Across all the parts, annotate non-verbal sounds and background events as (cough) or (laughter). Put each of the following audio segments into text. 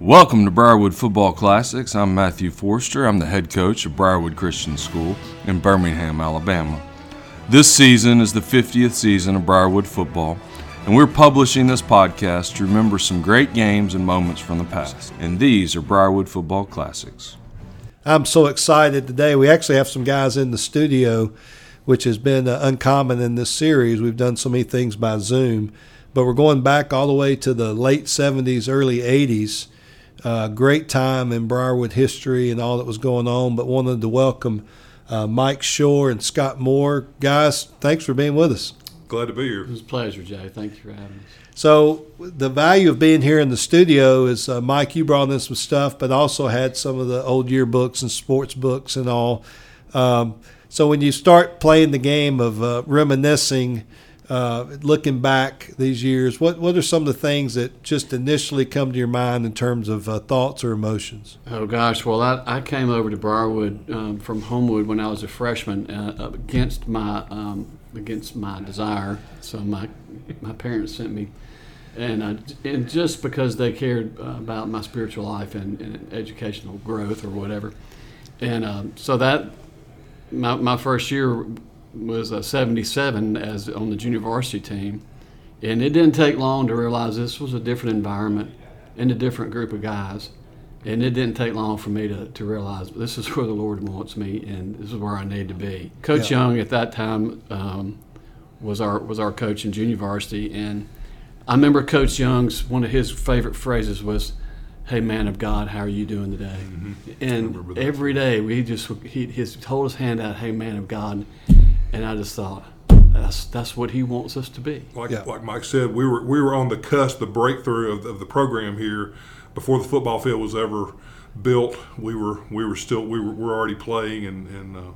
Welcome to Briarwood Football Classics. I'm Matthew Forster. I'm the head coach of Briarwood Christian School in Birmingham, Alabama. This season is the 50th season of Briarwood football, and we're publishing this podcast to remember some great games and moments from the past. And these are Briarwood Football Classics. I'm so excited today. We actually have some guys in the studio, which has been uh, uncommon in this series. We've done so many things by Zoom, but we're going back all the way to the late 70s, early 80s. Uh, great time in Briarwood history and all that was going on, but wanted to welcome uh, Mike Schor and Scott Moorer. Guys, thanks for being with us. Glad to be here. It was a pleasure, Jay. Thank you for having us. So the value of being here in the studio is, uh, Mike, you brought in some stuff, but also had some of the old yearbooks and sports books and all. Um, so when you start playing the game of uh, reminiscing, uh, looking back these years, what what are some of the things that just initially come to your mind in terms of uh, thoughts or emotions? Oh gosh, well I, I came over to Briarwood um, from Homewood when I was a freshman uh, against my um, against my desire. So my my parents sent me and uh, and just because they cared about my spiritual life and, and educational growth or whatever, and um, so that my, my first year was a 77 as on the junior varsity team, and it didn't take long to realize this was a different environment and a different group of guys. And it didn't take long for me to, to realize this is where the Lord wants me, and this is where I need to be. Coach yeah. Young at that time um, was our was our coach in junior varsity, and I remember Coach Young's one of his favorite phrases was, "Hey, man of God, how are you doing today?" Mm-hmm. And every day we just he his hold his hand out, "Hey, man of God," and I just thought. That's, that's what he wants us to be. Like, yeah. like Mike said, we were we were on the cusp, the breakthrough of, of the program here, before the football field was ever built. We were we were still we were, we were already playing and and uh,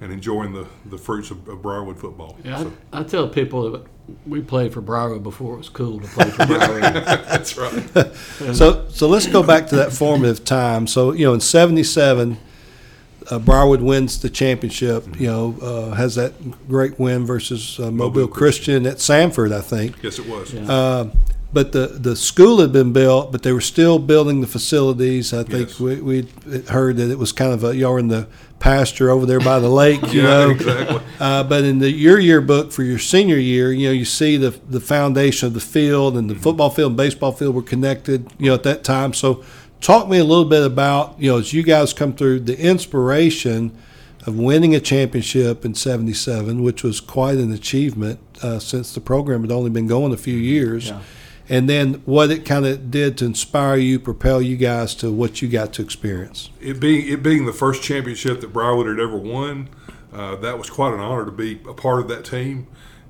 and enjoying the, the fruits of, of Briarwood football. Yeah, so. I, I, tell people that we played for Briarwood before it was cool to play for Briarwood. (laughs) That's right. (laughs) so so let's go back to that formative time. So you know in '77. Uh, Briarwood wins the championship. Mm-hmm. You know, uh, has that great win versus uh, Mobile, Mobile Christian. Christian. at Sanford, I think. Yes, it was. Yeah. Uh, but the, the school had been built, but they were still building the facilities. I think yes. we we heard that it was kind of a y'all were in the pasture over there by the lake, you (laughs) yeah, know. Exactly. Uh, but in the your yearbook for your senior year, you know, you see the the foundation of the field and the mm-hmm. football field and baseball field were connected, you know, at that time. So, talk me a little bit about you know as you guys come through the inspiration of winning a championship in '77, which was quite an achievement uh, since the program had only been going a few years. Yeah and then what it kind of did to inspire you, propel you guys to what you got to experience. It being it being the first championship that Briarwood had ever won, uh, that was quite an honor to be a part of that team,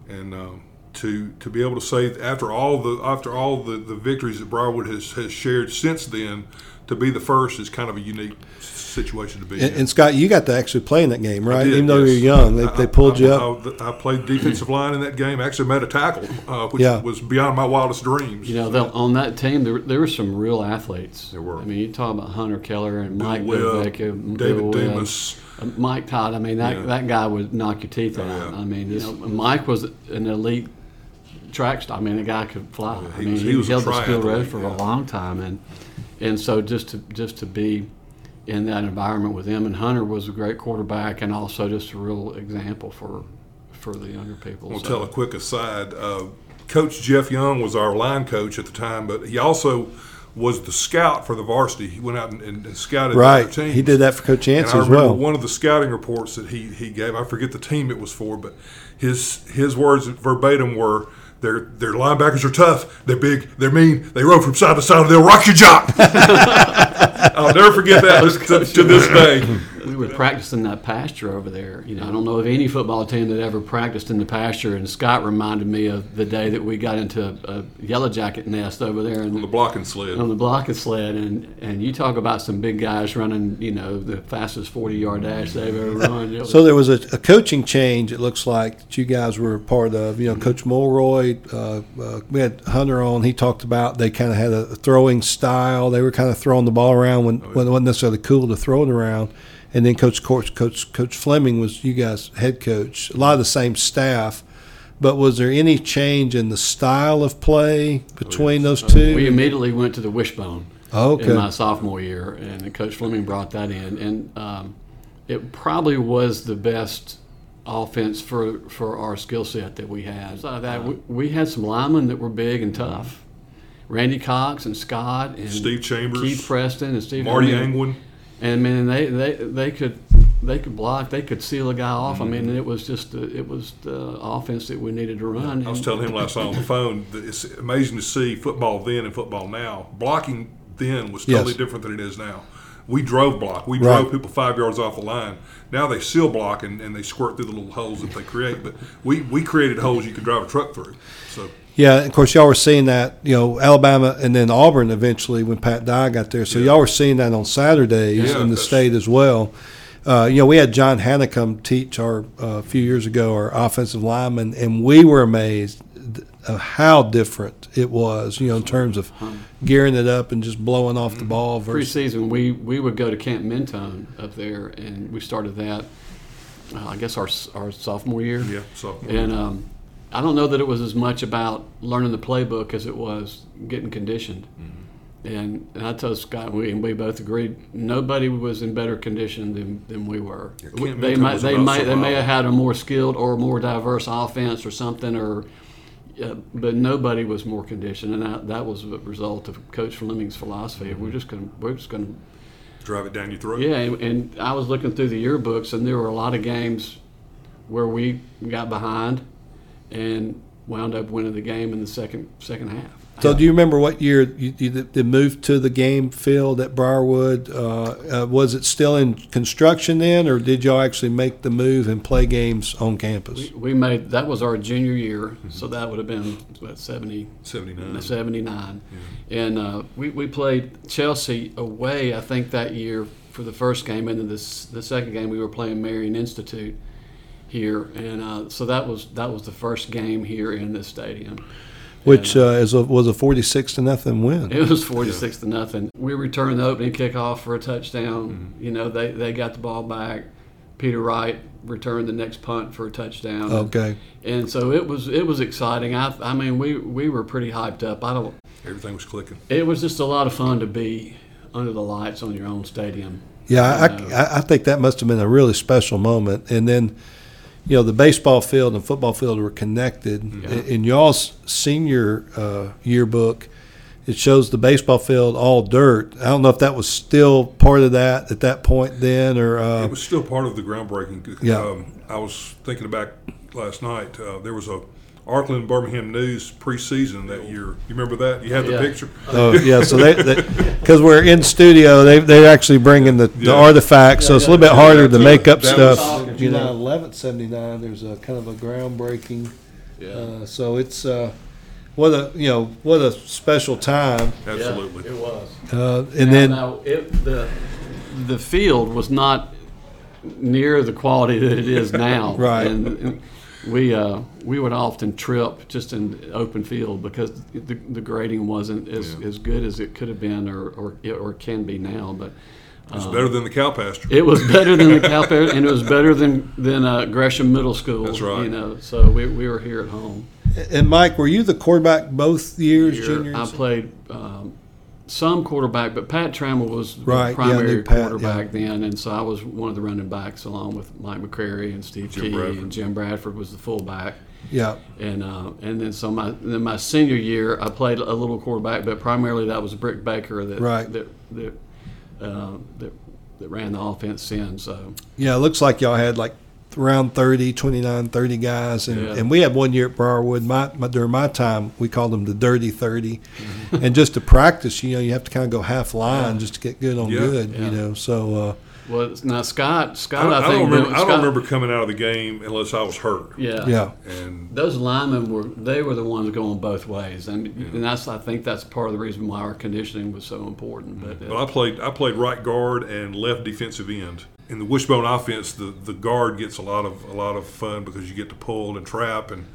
and um, to to be able to say after all the after all the, the victories that Briarwood has has shared since then, to be the first is kind of a unique situation to be and, in. And Scott, you got to actually play in that game, right? Did, Even though yes. you're young, they, I, they pulled I, you up. I, I, played defensive line in that game. Actually, made a tackle, uh, which yeah. was beyond my wildest dreams. You know, on that team, there, there were some real athletes. There were. I mean, you talk about Hunter Keller and Bill Mike Webb, David Demas. Uh, Mike Todd. I mean, that, yeah. that guy would knock your teeth out. Oh, yeah. I mean, you know, Mike was an elite track star. I mean, the guy could fly. Yeah, I mean, was, he, he was held the steel road for a long time, and and so just to just to be in that environment with him. And Hunter was a great quarterback and also just a real example for for the younger people. I'll so. tell a quick aside. Uh, coach Jeff Young was our line coach at the time, but he also was the scout for the varsity. He went out and, and scouted right. teams. He did that for Coach Yancey as well. One of the scouting reports that he, he gave, I forget the team it was for, but his his words verbatim were – their their linebackers are tough. They're big. They're mean. They roll from side to side. They'll rock your jock. (laughs) I'll never forget that to, to, this day. We were practicing that pasture over there. You know, I don't know of any football team that ever practiced in the pasture. And Scott reminded me of the day that we got into a, a yellow jacket nest over there on the blocking sled. On the blocking sled, and and you talk about some big guys running. You know, the fastest forty yard dash they've ever (laughs) run. so there was a, a, coaching change. It looks like that you guys were part of. You know, Coach Mulroy. Uh, uh, we had Hunter on. He talked about they kind of had a throwing style. They were kind of throwing the ball around when, oh, yeah. when it wasn't necessarily cool to throw it around and then Coach Coach Coach Coach Fleming was you guys head coach. A lot of the same staff, but was there any change in the style of play between oh, yes. those two? We immediately went to the wishbone. Okay. in my sophomore year, and Coach Fleming brought that in, and um, it probably was the best offense for for our skill set that we had. So that we, we had some linemen that were big and tough. Randy Cox and Scott and Steve Chambers, Keith Preston and Steve Marty I mean, Angwin. And man, they, they they could they could block, they could seal a guy off. I mean, mm-hmm. it was just the, it was the offense that we needed to run. I was And- telling him last night on the (laughs) phone that it's amazing to see football then and football now. Blocking then was totally Yes. different than it is now. We drove block. We drove Right. people five yards off the line. Now they seal block and, and they squirt through the little holes that they create. But we, we created holes you could drive a truck through. So Yeah, of course, y'all were seeing that, you know, Alabama and then Auburn eventually when Pat Dye got there. So Yeah. y'all were seeing that on Saturdays Yeah, in the state as well. Uh, you know, we had John Hanna come teach our uh, a few years ago, our offensive lineman, and we were amazed of how different it was. You know, in terms of gearing it up and just blowing off the ball versus preseason, we, we would go to Camp Mentone up there, and we started that. Uh, I guess our our sophomore year. yeah, so And um, I don't know that it was as much about learning the playbook as it was getting conditioned. And, and I told Scott, and we, and we both agreed, nobody was in better condition than, than we were. Camp they Mentone might they about might they may have had a more skilled or more diverse offense or something, or uh, but nobody was more conditioned, and that, that was a result of Coach Fleming's philosophy. We're just going to we're just going to drive it down your throat. yeah, and, and I was looking through the yearbooks, and there were a lot of games where we got behind and wound up winning the game in the second second half. So, do you remember what year you, you did move to the game field at Briarwood? Uh, uh, was it still in construction then, or did y'all actually make the move and play games on campus? We, we made that was our junior year, so that would have been what 70, 79. 79. and uh, we we played Chelsea away. I think that year for the first game, and then this the second game we were playing Marion Institute here, and uh, so that was that was the first game here in this stadium. Which uh, is a, was a forty-six to nothing win. It was forty-six to nothing. We returned the opening kickoff for a touchdown. You know, they, they got the ball back. Peter Wright returned the next punt for a touchdown. Okay. And so it was it was exciting. I I mean we we were pretty hyped up. I don't. Everything was clicking. It was just a lot of fun to be under the lights on your own stadium. Yeah, I, I, I think that must have been a really special moment. And then, you know, the baseball field and football field were connected. Yeah. In, y'all's senior uh, yearbook, it shows the baseball field all dirt. I don't know if that was still part of that at that point then, or uh, It was still part of the groundbreaking. Yeah. Um, I was thinking back last night. Uh, there was a Arkland Birmingham News preseason that year. You remember that? You had the Yeah. picture. (laughs) oh yeah. So they because (laughs) we're in studio, they they actually bring in the, the Yeah. artifacts, so it's a little bit harder to Yeah, make up that was- stuff. you July know. eleventh, seventy nine. There's a kind of a groundbreaking. Yeah. Uh, so it's uh, what a you know what a special time. Absolutely. it was. Uh, and then now, it, the the field was not near the quality that it is (laughs) now. Right. And, and we uh, we would often trip just in open field because the, the grading wasn't as, Yeah. as good as it could have been or or, or can be now. But It's better than the cow pasture. it was better than the cow (laughs) pasture, and it was better than than uh, Gresham Middle School. That's right. You know, so we, we were here at home. and Mike, were you the quarterback both years, Year, junior? I played um, some quarterback, but Pat Trammell was the Right, yeah, primary Pat, quarterback then, and so I was one of the running backs along with Mike McCrary and Steve Jim Key Bradford. and Jim Bradford was the fullback. yeah, And uh, and then so my then my senior year I played a little quarterback, but primarily that was Brick Baker that Right. that that, uh, that that ran the offense in. So yeah. It looks like y'all had like around 30, 29, 30 guys, and, Yeah. and we had one year at Briarwood. My, my during my time, we called them the Dirty 30 Mm-hmm. and just to practice, you know, you have to kind of go half line just to get good on Yeah. good, Yeah. you know. So uh, well now Scott I Scott don't, I, I think don't remember. I don't remember coming out of the game unless I was hurt. Yeah. yeah, And Those linemen were they were the ones going both ways, and, and that's I think that's part of the reason why our conditioning was so important. But uh, I played I played right guard and left defensive end. In the wishbone offense, the, the guard gets a lot of a lot of fun because you get to pull and trap and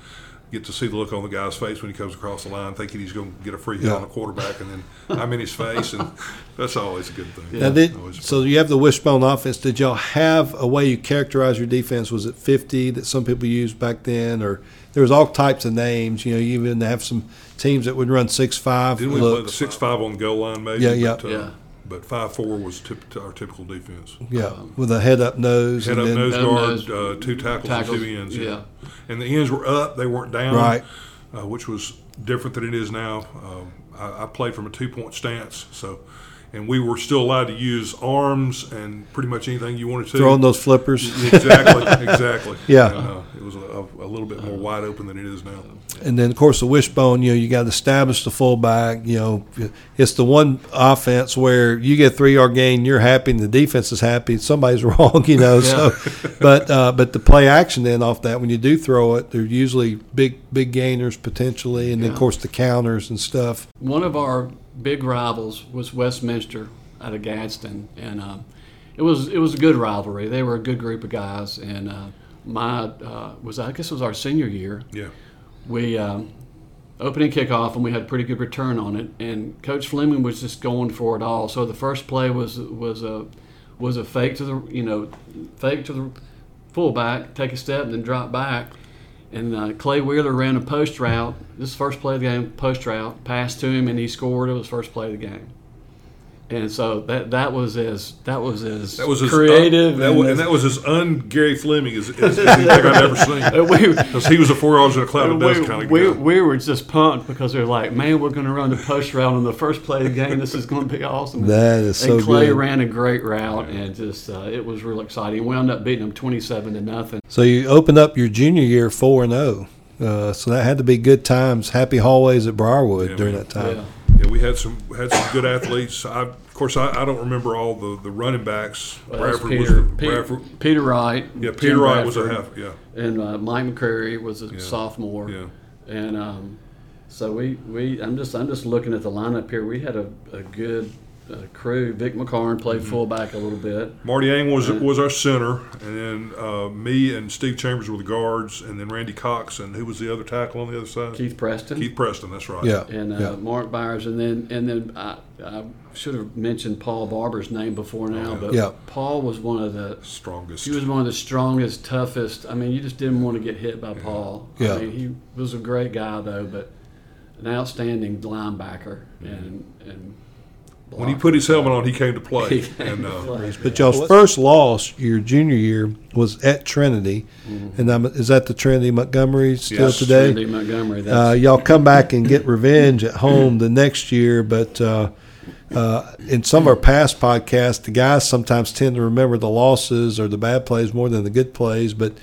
get to see the look on the guy's face when he comes across the line, thinking he's going to get a free hit Yeah. on the quarterback, and then I'm in his face, and that's always a good thing. Now, did, so you have the wishbone offense. Did y'all have a way you characterize your defense? Was it 50 that some people used back then, or there was all types of names? You know, you even have some teams that would run six five Didn't we play the six five on the goal line maybe? Yeah, yeah. But, uh, Yeah. But five four was tip, our typical defense. Yeah, with a head up nose. Head and up then, nose guard, nose, uh, two tackles, tackles, and two ends. Yeah. yeah. and the ends were up; they weren't down. Right. uh, which was different than it is now. Um, I, I played from a two point stance, so and we were still allowed to use arms and pretty much anything you wanted to. Throwing those flippers. exactly, exactly. (laughs) Yeah. And, uh, it was a, a little bit more wide open than it is now. And then, of course, the wishbone, you know, you got to establish the fullback. You know, it's the one offense where you get a three yard gain, you're happy, and the defense is happy. Somebody's (laughs) wrong, you know. So, (laughs) but uh, but the play action then off that, when you do throw it, they're usually big big gainers potentially, and then of course the counters and stuff. One of our big rivals was Westminster out of Gadsden, and um, it was it was a good rivalry. They were a good group of guys, and uh, my uh, was I guess it was our senior year. Yeah. We um, opening kickoff, and we had pretty good return on it. And Coach Fleming was just going for it all. So the first play was was a was a fake to the you know fake to the fullback, take a step, and then drop back. And uh, Clay Wheeler ran a post route. This first play of the game, post route, passed to him, and he scored. It was first play of the game. And so that that was as that was as That was as creative. Un, that and was, as- and that was as un Gary Fleming as, as, as (laughs) anything I've ever seen. we, Because he was a four yards in a cloud of dust kind of we, guy. we were just pumped because they're like, man, we're going to run the post route on the first play of the game. This is going to be awesome. That is so and Clay good. ran a great route, and just uh, it was real exciting. We wound up beating them twenty-seven to nothing. So you opened up your junior year four and zero. Uh, so that had to be good times, happy hallways at Briarwood Yeah, during man. that time. Yeah. Yeah, we had some had some good athletes. I, of course, I, I don't remember all the, the running backs. Well, Bradford Peter, was Pe- Bradford. Peter Wright. Yeah, Jim Peter Wright was a half. Yeah, and uh, Mike McCrary was a sophomore. yeah. And um, so we, we I'm just I'm just looking at the lineup here. We had a, a good uh, crew. Vic McCarn played Mm-hmm. fullback a little bit. Marty Ang was was our center, and then uh, me and Steve Chambers were the guards, and then Randy Cox, and who was the other tackle on the other side? Keith Preston. Keith Preston. That's right. Yeah. and uh, yeah. Mark Byers, and then and then I, I should have mentioned Paul Barber's name before now, but Yeah. Paul was one of the Strongest. he was one of the strongest, toughest. I mean, you just didn't want to get hit by Paul. Yeah. I mean, he was a great guy though, but an outstanding linebacker and and. When he put his helmet on, he came to play. (laughs) He and uh, But y'all's first loss your junior year was at Trinity, and I'm, is that the Trinity Montgomery still Yes, today? Randy Montgomery. Uh, y'all come back and get revenge at home the next year, but uh, uh, in some of our past podcasts, the guys sometimes tend to remember the losses or the bad plays more than the good plays. But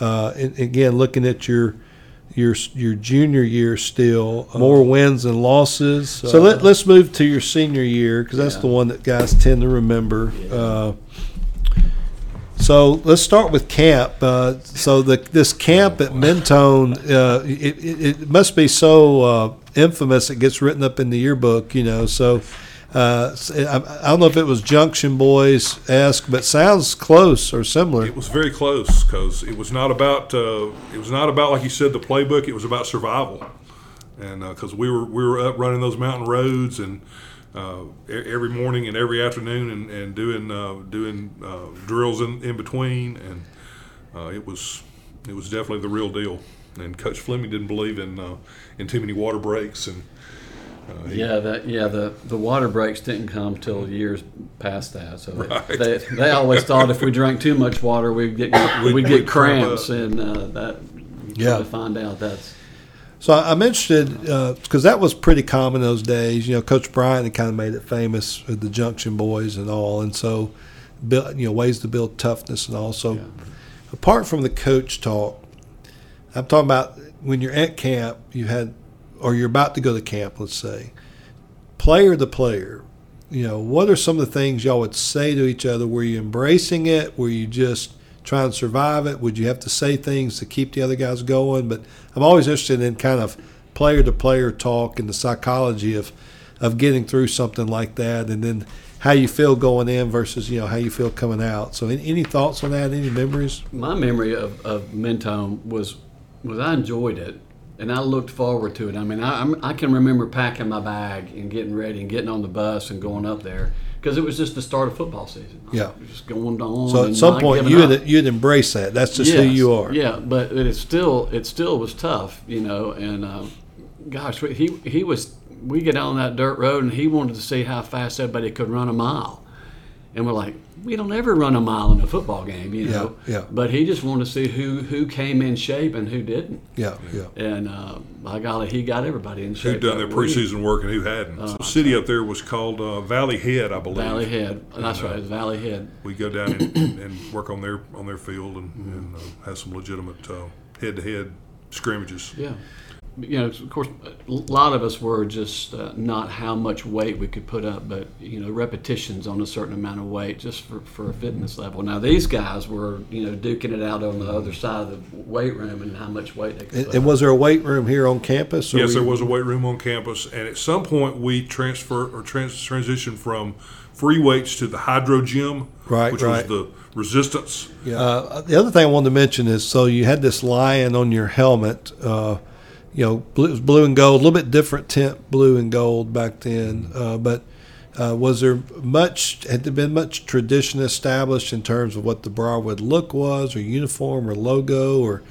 uh, and again, looking at your your your junior year, still more wins and losses. So let, let's move to your senior year because that's Yeah. the one that guys tend to remember. Uh, so let's start with camp. Uh, so the this camp at Mentone, uh, it, it, it must be so uh, infamous it gets written up in the yearbook, you know. So uh, I, don't know if it was Junction Boys esque, but sounds close or similar. it was very close because it was not about uh, it was not about like you said the playbook. It was about survival, and because we were we were up running those mountain roads and. Uh, every morning and every afternoon, and, and doing uh, doing uh, drills in, in between, and uh, it was it was definitely the real deal. And Coach Fleming didn't believe in uh, in too many water breaks, and uh, yeah, that yeah the the water breaks didn't come till years past that. So Right. they, they always thought if we drank too much water, we'd get (laughs) we'd, We'd- get we'd cramps, and uh, that Yeah. yeah. to find out that's So I'm interested because that was pretty common those days. You know, Coach Bryant had kind of made it famous with the Junction Boys and all, and so build, you know ways to build toughness and all. So Yeah. apart from the coach talk, I'm talking about when you're at camp, you had or you're about to go to camp. Let's say, player to player. You know, what are some of the things y'all would say to each other? Were you embracing it? Were you just trying to survive it? Would you have to say things to keep the other guys going? But I'm always interested in kind of player to player talk and the psychology of of getting through something like that, and then how you feel going in versus you know how you feel coming out. So, any, any thoughts on that? Any memories? my memory of, of Mentone was was I enjoyed it. And I looked forward to it. I mean, I, I'm, I can remember packing my bag and getting ready and getting on the bus and going up there because it was just the start of football season. Yeah. just going on. So at some point, you would you'd embrace that. That's just who you are. Yeah, but it still it still was tough, you know. And um, gosh, he he was. We get on that dirt road, and he wanted to see how fast everybody could run a mile. And we're like, we don't ever run a mile in a football game, you know. yeah. But he just wanted to see who who came in shape and who didn't. Yeah, yeah. And uh, by golly, he got everybody in shape. Who'd done their that week. preseason work and who hadn't. the city up there was called uh, Valley Head, I believe. Valley Head. That's right, Valley Head. We go down and, and work on their on their field and, and uh, have some legitimate head to head scrimmages. Yeah. You know, of course, a lot of us were just uh, not how much weight we could put up, but, you know, repetitions on a certain amount of weight just for, for a fitness level. Now, these guys were, you know, duking it out on the other side of the weight room and how much weight they could And, put and up. was there a weight room here on campus? or Yes, were there was a weight room on campus, and at some point we transfer or trans- transitioned from free weights to the hydro gym, Right, which right. was the resistance. Yeah. Uh, the other thing I wanted to mention is so you had this lion on your helmet. Uh, you know, blue, it was blue and gold, a little bit different tint, blue and gold back then. Uh, but uh, was there much? Had there been much tradition established in terms of what the Briarwood look was, or uniform, or logo, or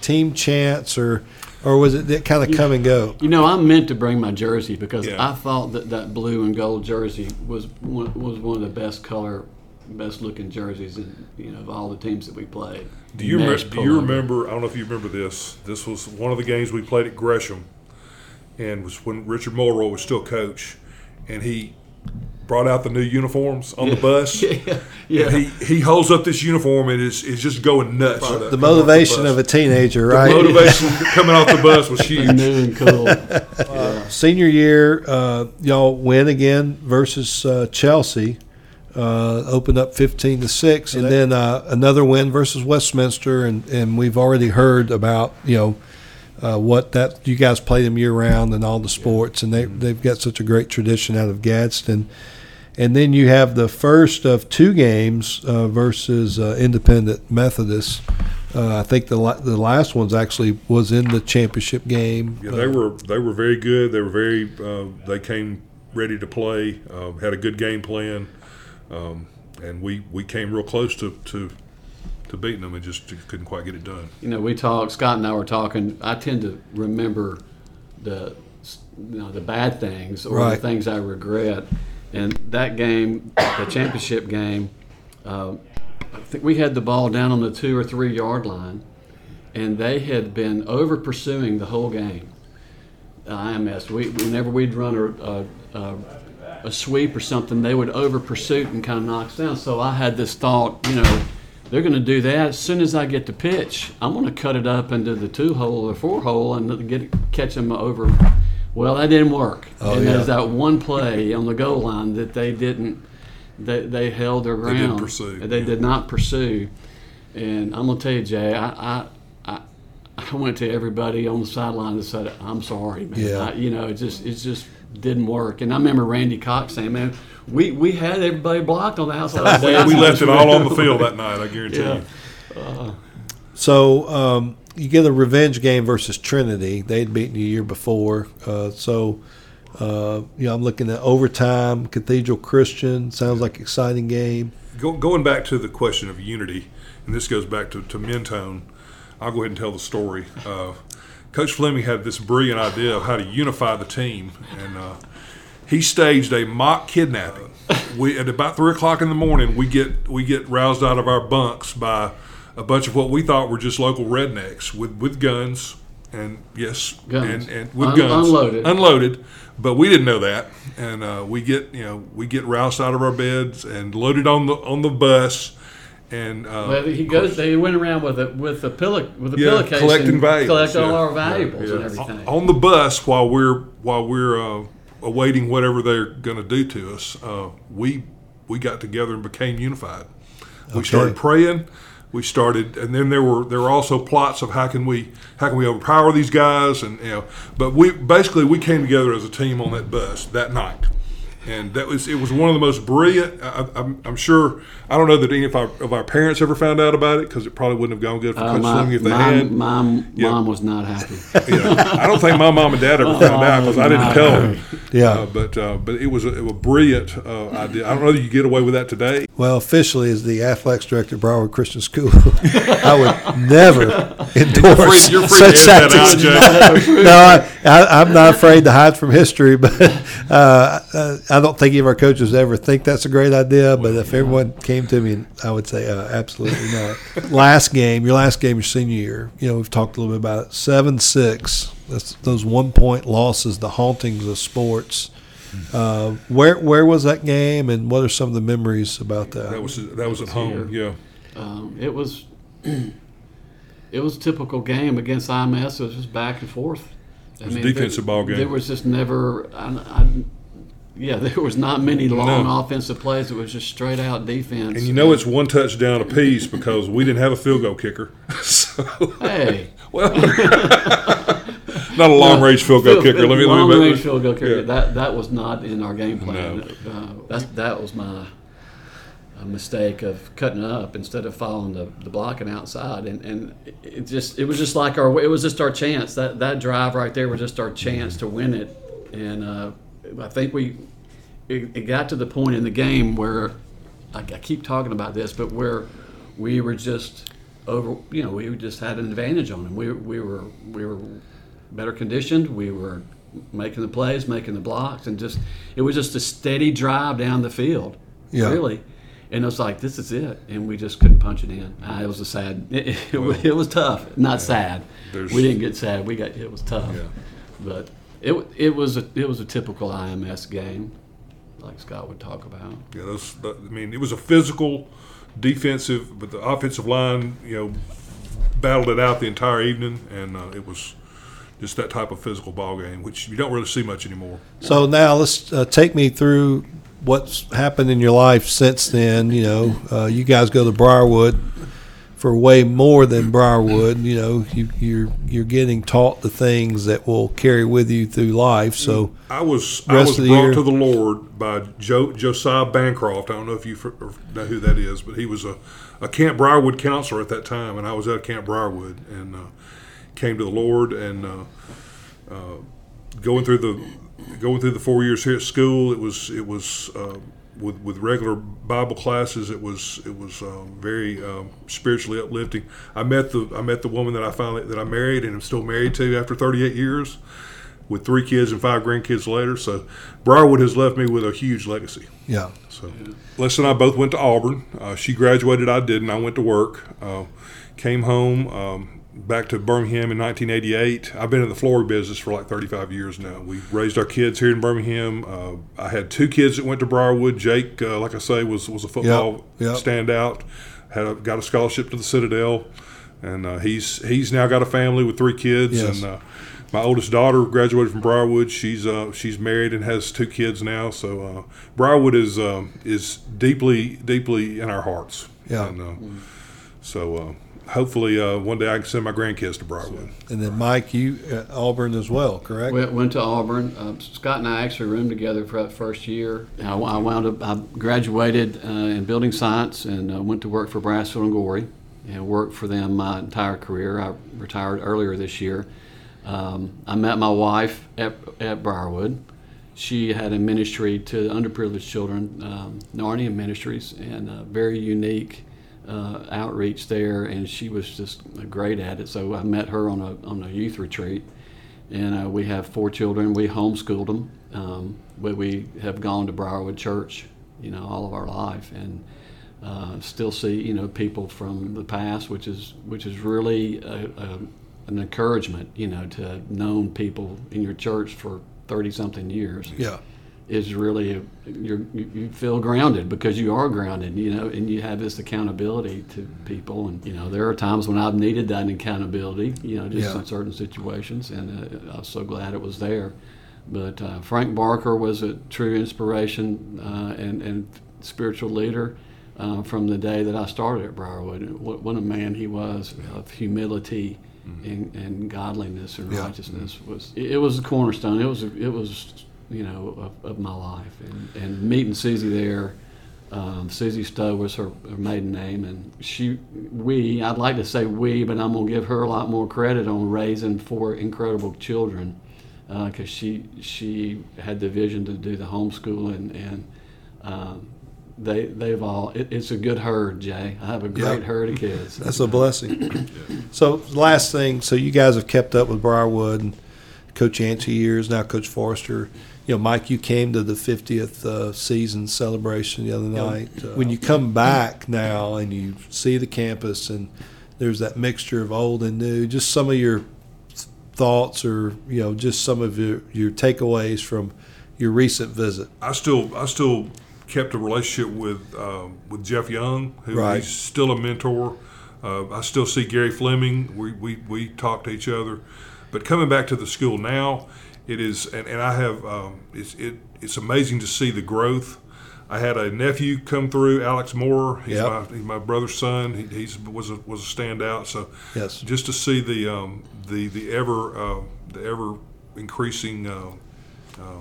team chants, or or was it, it kind of come and go? You know, I meant to bring my jersey because Yeah. I thought that that blue and gold jersey was one, was one of the best color, best looking jerseys in you know of all the teams that we played. Do you Mesh remember, do you remember? I don't know if you remember this. This was one of the games we played at Gresham, and was when Richard Mulroy was still coach, and he brought out the new uniforms on the bus. (laughs) Yeah, yeah. And he he holds up this uniform and is is just going nuts. The motivation of a teenager, (laughs) right? motivation (laughs) coming off the bus was huge. new and cool. Senior year, uh, y'all win again versus uh, Chelsea. Uh, opened up 15 to 6 and then uh, another win versus Westminster and, and we've already heard about you know uh, what that you guys play them year round and all the sports and they, they've got such a great tradition out of Gadsden. And then you have the first of two games uh, versus uh, Independent Methodist. Uh, I think the, la- the last one's actually was in the championship game. Yeah, they were they were very good. They were very uh, they came ready to play. Had a good game plan, um, and we, we came real close to, to to beating them and just couldn't quite get it done. you know, we talked. Scott and I were talking. I tend to remember the, you know, the bad things or Right. the things I regret. And that game, the championship game, uh, I think we had the ball down on the two or three yard line, and they had been over pursuing the whole game. Uh, IMS. We whenever we'd run a, a, a, a sweep or something, they would over pursuit and kind of knock us down. So I had this thought, you know, they're going to do that as soon as I get the pitch. I'm going to cut it up into the two hole or four hole and get catch them over. Well, that didn't work. Oh, and yeah. there's that one play on the goal line that they didn't. They, they held their ground. They didn't pursue, They yeah. did not pursue. And I'm gonna tell you, Jay, I, I, I, went to everybody on the sideline and said, "I'm sorry, man. Yeah. I, you know, it just it just didn't work." And I remember Randy Cox saying, "Man, we, we had everybody blocked on the house." outside." We left it all on the field that night. I guarantee Yeah. you. So um, you get a revenge game versus Trinity. They'd beaten you the year before. Uh, so uh, you know, I'm looking at overtime. Cathedral Christian sounds like exciting game. Go, going back to the question of unity, and this goes back to, to Mentone, I'll go ahead and tell the story. Uh, Coach Fleming had this brilliant idea of how to unify the team, and uh, he staged a mock kidnapping. We at about three o'clock in the morning, we get we get roused out of our bunks by a bunch of what we thought were just local rednecks with, with guns, and yes, Guns. and, and with Un- guns unloaded. unloaded, but we didn't know that. And uh, we get you know we get roused out of our beds and loaded on the on the bus, and uh, Well, he goes. They went around with a with a pillow with a Yeah, pillowcase collecting and valuables, collect all our valuables Yeah, and everything. on the bus while we're while we're uh, awaiting whatever they're going to do to us. Uh, we we got together and became unified. We started praying. We started, and then there were there were also plots of how can we how can we overpower these guys, and you know. But we basically we came together as a team on that bus that night, and that was it was one of the most brilliant. I, I'm, I'm sure I don't know that any of our, of our parents ever found out about it because it probably wouldn't have gone good for Uh, Coach my, Fleming if they my, had. my Yeah. mom was not happy. (laughs) Yeah. I don't think my mom and dad ever (laughs) found out because I didn't tell them. Yeah. Uh, but uh, but it was a, it was a brilliant uh, idea. I don't know that you get away with that today. Well, officially, as the athletics director at Briarwood Christian School, (laughs) I would never endorse you're free to such edit that tactics. Jay. no, I, I, I'm not afraid to hide from history, but uh, uh, I don't think any of our coaches ever think that's a great idea. But if everyone came to me, I would say uh, absolutely not. last game, your last game, your senior year, you know, we've talked a little bit about it. Seven six. That's those one point losses, the hauntings of sports. Uh, where where was that game, and what are some of the memories about that? That was that was at home. Yeah. Um, it was (clears throat) it was a typical game against IMS. It was just back and forth. It was a defensive ball game. There was just never, I, I, yeah, (laughs) there was not many long No. offensive plays. It was just straight out defense. And you know it's one touchdown apiece because we didn't have a field goal kicker. (laughs) so, hey, (laughs) well, not a long range field goal kicker. Let me let long me range field goal kicker. Yeah. That that was not in our game plan. No. Uh, that that was my uh, mistake of cutting up instead of following the, the blocking outside, and and it- it just it was just like our it was just our chance. That that drive right there was just our chance to win it, and uh, I think we it, it got to the point in the game where I, I keep talking about this, but where we were just over. You know, we just had an advantage on them. We we were we were better conditioned. We were making the plays, making the blocks, and just it was just a steady drive down the field. Yeah. Really. And it was like, this is it, and we just couldn't punch it in. Uh, it was a sad. (laughs) It, it, was- it was tough, not sad. There's- We didn't get sad. We got it was tough, Yeah. but it it was a it was a typical IMS game, like Scott would talk about. Yeah, those. that- I mean, it was a physical, defensive, but the offensive line, you know, battled it out the entire evening, and uh, it was just that type of physical ball game, which you don't really see much anymore. So now let's uh, take me through what's happened in your life since then. You know, uh, you guys go to Briarwood for way more than Briarwood. You know, you, you're you're getting taught the things that will carry with you through life. So I was I was brought year. to the Lord by Joe, Josiah Bancroft. I don't know if you know who that is, but he was a, a Camp Briarwood counselor at that time, and I was at Camp Briarwood and uh, came to the Lord and uh, uh, going through the going through the four years here at school. It was it was uh, with with regular Bible classes. It was it was um, very um, spiritually uplifting. I met the I met the woman that I finally that I married and am still married to after 38 years with three kids and five grandkids later. So Briarwood has left me with a huge legacy. yeah, So Les and I both went to Auburn. Uh, she graduated, I didn't. I went to work. Uh, came home um, back to Birmingham in 1988. I've been in the flooring business for like 35 years now. We raised our kids here in Birmingham. Uh, I had two kids that went to Briarwood. Jake, uh, like I say, was was a football yep. standout. Had a, got a scholarship to the Citadel, and uh, he's he's now got a family with three kids. Yes. And uh, my oldest daughter graduated from Briarwood. She's uh, she's married and has two kids now. So uh, Briarwood is um, is deeply deeply in our hearts. Yeah. And, So uh, hopefully uh, one day I can send my grandkids to Briarwood. and then Mike, you at Auburn as well, correct? Went, went to Auburn. Um, Scott and I actually roomed together for that first year. I, I wound up, I graduated uh, in building science and uh, went to work for Brasfield and Gorrie and worked for them my entire career. I retired earlier this year. Um, I met my wife at, at Briarwood. She had a ministry to underprivileged children, um, Narnia Ministries, and a very unique uh, outreach there. And she was just great at it. So I met her on a on a youth retreat, and uh, we have four children. We homeschooled them, um, but we have gone to Briarwood Church, you know, all of our life, and uh, still see you know people from the past, which is which is really a, a, an encouragement, you know, to known people in your church for thirty something years yeah, is really a, you're, you you feel grounded because you are grounded, you know, and you have this accountability to people. And you know, there are times when I've needed that accountability, you know, just Yeah. in certain situations, and uh, I was so glad it was there. But uh, Frank Barker was a true inspiration uh, and and spiritual leader. Uh, from the day that I started at Briarwood, what, what a man he was of humility and, and godliness and Yeah. righteousness was. It, it was a cornerstone. It was a, it was you know, of, of my life. And, and meeting Susie there, um, Susie Stowe was her, her maiden name, and she, we, I'd like to say we, but I'm gonna give her a lot more credit on raising four incredible children, because uh, she she had the vision to do the homeschooling, and um, they they've all. It, it's a good herd, Jay. I have a great Yep. herd of kids. (laughs) That's a blessing. So, last thing, so you guys have kept up with Briarwood and Coach Yancey years now, Coach Forrester. You know, Mike, you came to the 50th uh, season celebration the other night. Uh, when you come back now and you see the campus and there's that mixture of old and new, just some of your thoughts or you know just some of your, your takeaways from your recent visit. I still I still kept a relationship with um, with Jeff Young, who Right. he's still a mentor. Uh, I still see Gary Fleming. We, we we talk to each other, but coming back to the school now, it is and, and I have um, it's it it's amazing to see the growth. I had a nephew come through, Alex Moore. He's, Yep. my, he's my brother's son. He he's, was a, was a standout. So Yes. just to see the um, the the ever uh, the ever increasing uh, uh,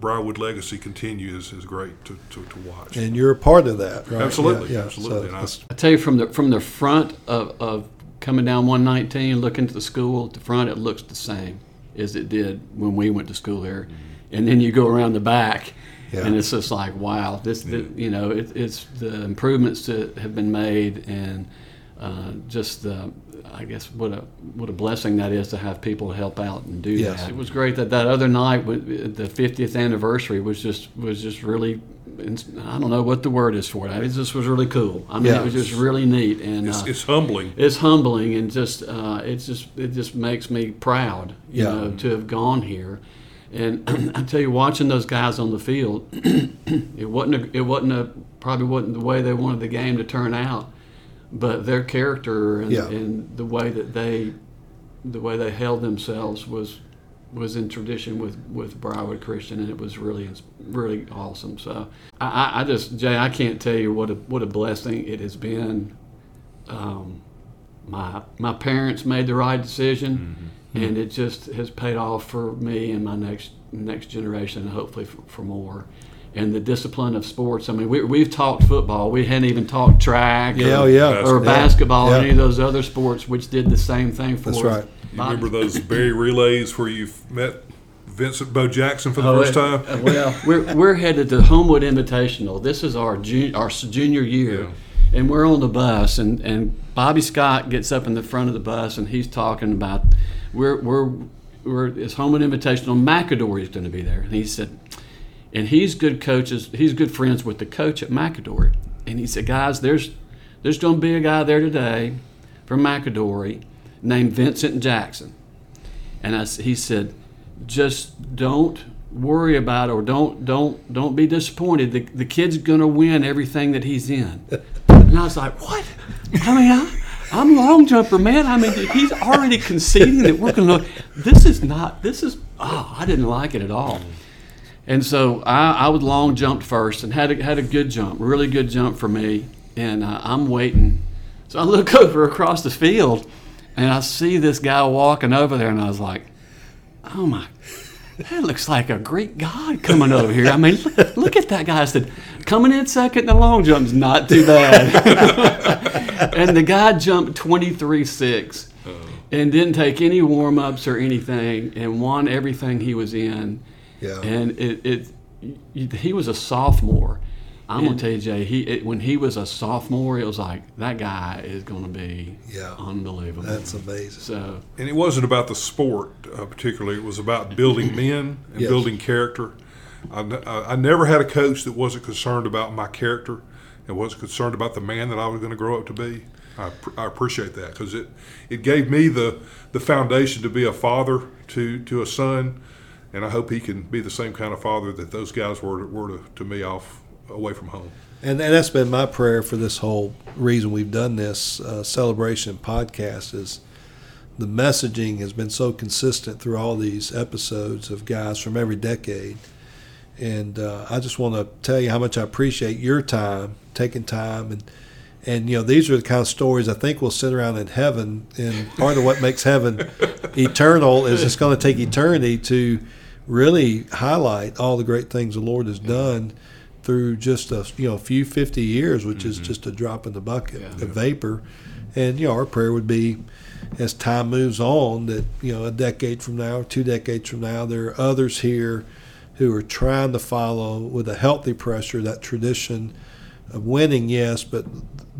Briarwood legacy continue is, is great to, to, to watch. And you're a part of that, right? Absolutely, Yeah, yeah. absolutely. So I- I tell you from the from the front of, of coming down 119, looking to the school at the front, it looks the same as it did when we went to school there. And then you go around the back, Yeah. and it's just like, wow, this, the, you know, it, it's the improvements that have been made, and uh, just the, I guess what a what a blessing that is to have people help out and do Yes. that. It was great that that other night, the 50th anniversary, was just was just really. I don't know what the word is for it. It just was really cool. I mean, Yeah. it was just really neat, and it's, uh, it's humbling. it's humbling and just uh, it's just it just makes me proud you Yeah. know to have gone here and (clears throat) I tell you watching those guys on the field (clears throat) it wasn't a, it wasn't a probably wasn't the way they wanted the game to turn out but their character and, Yeah. and the way that they the way they held themselves was was in tradition with with Briarwood Christian, and it was really really awesome. So I, I- I just Jay, I can't tell you what a what a blessing it has been. Um, my my parents made the right decision, and it just has paid off for me and my next next generation, and hopefully for, for more. And the discipline of sports. I mean, we, we've talked football. We hadn't even talked track. Yeah, or, yeah. or Yeah. basketball, or any of those other sports, which did the same thing for That's us. right. You remember those Barry relays where you met Vincent Bo Jackson for the Oh, first uh, time? Well, we're, we're headed to Homewood Invitational. This is our jun- our junior year, and we're on the bus, and, and Bobby Scott gets up in the front of the bus, and he's talking about we're we're we're it's Homewood Invitational. McAdory is going to be there, and he said, and he's good coaches. He's good friends with the coach at McAdory, and he said, guys, there's there's going to be a guy there today from McAdory named Vincent Jackson. And I he said, just don't worry about it or don't don't don't be disappointed. The, the kid's gonna win everything that he's in. (laughs) And I was like, what? I mean, I, I'm long jumper, man. I mean, he's already conceding that we're gonna. This is not. This is. Oh, I didn't like it at all. And so I, I was long jumped first and had a, had a good jump, really good jump for me. And uh, I'm waiting. So I look (laughs) over across the field and I see this guy walking over there, and I was like, oh my, that looks like a Greek god coming over here. I mean, look, look at that guy. I said, coming in second in the long jump's not too bad. (laughs) and the guy jumped 23 6 and didn't take any warm ups or anything and won everything he was in. Yeah. And it, it he was a sophomore. I'm gonna tell you, Jay. He it, when he was a sophomore, it was like that guy is gonna be Yeah. unbelievable. That's amazing. so And it wasn't about the sport uh, particularly. It was about building (clears throat) men and Yes. building character. I never had a coach that wasn't concerned about my character and wasn't concerned about the man that I was going to grow up to be. I, I appreciate that because it, it gave me the, the foundation to be a father to, to a son, and I hope he can be the same kind of father that those guys were, were to, to me off away from home. And, and that's been my prayer for this whole reason we've done this uh, celebration podcast is the messaging has been so consistent through all these episodes of guys from every decade. And uh, I just want to tell you how much I appreciate your time, taking time, and and you know these are the kind of stories I think we'll sit around in heaven. And part of what makes heaven (laughs) eternal is it's going to take eternity to really highlight all the great things the Lord has done through just a you know a few fifty years, which is just a drop in the bucket, Yeah. a vapor. And you know, our prayer would be, as time moves on, that you know a decade from now, two decades from now, there are others here who are trying to follow with a healthy pressure that tradition of winning, yes, but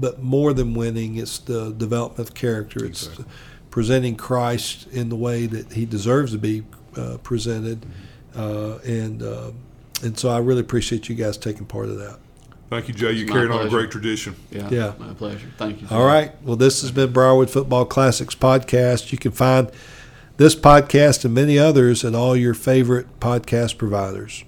but more than winning, it's the development of character. It's Exactly. presenting Christ in the way that He deserves to be uh, presented, uh, and uh, and so I really appreciate you guys taking part of that. Thank you, Jay. You It's my carried on a great tradition. Yeah, Yeah. my pleasure. Thank you. All right. Well, this has been Briarwood Football Classics podcast. You can find this podcast and many others at all your favorite podcast providers.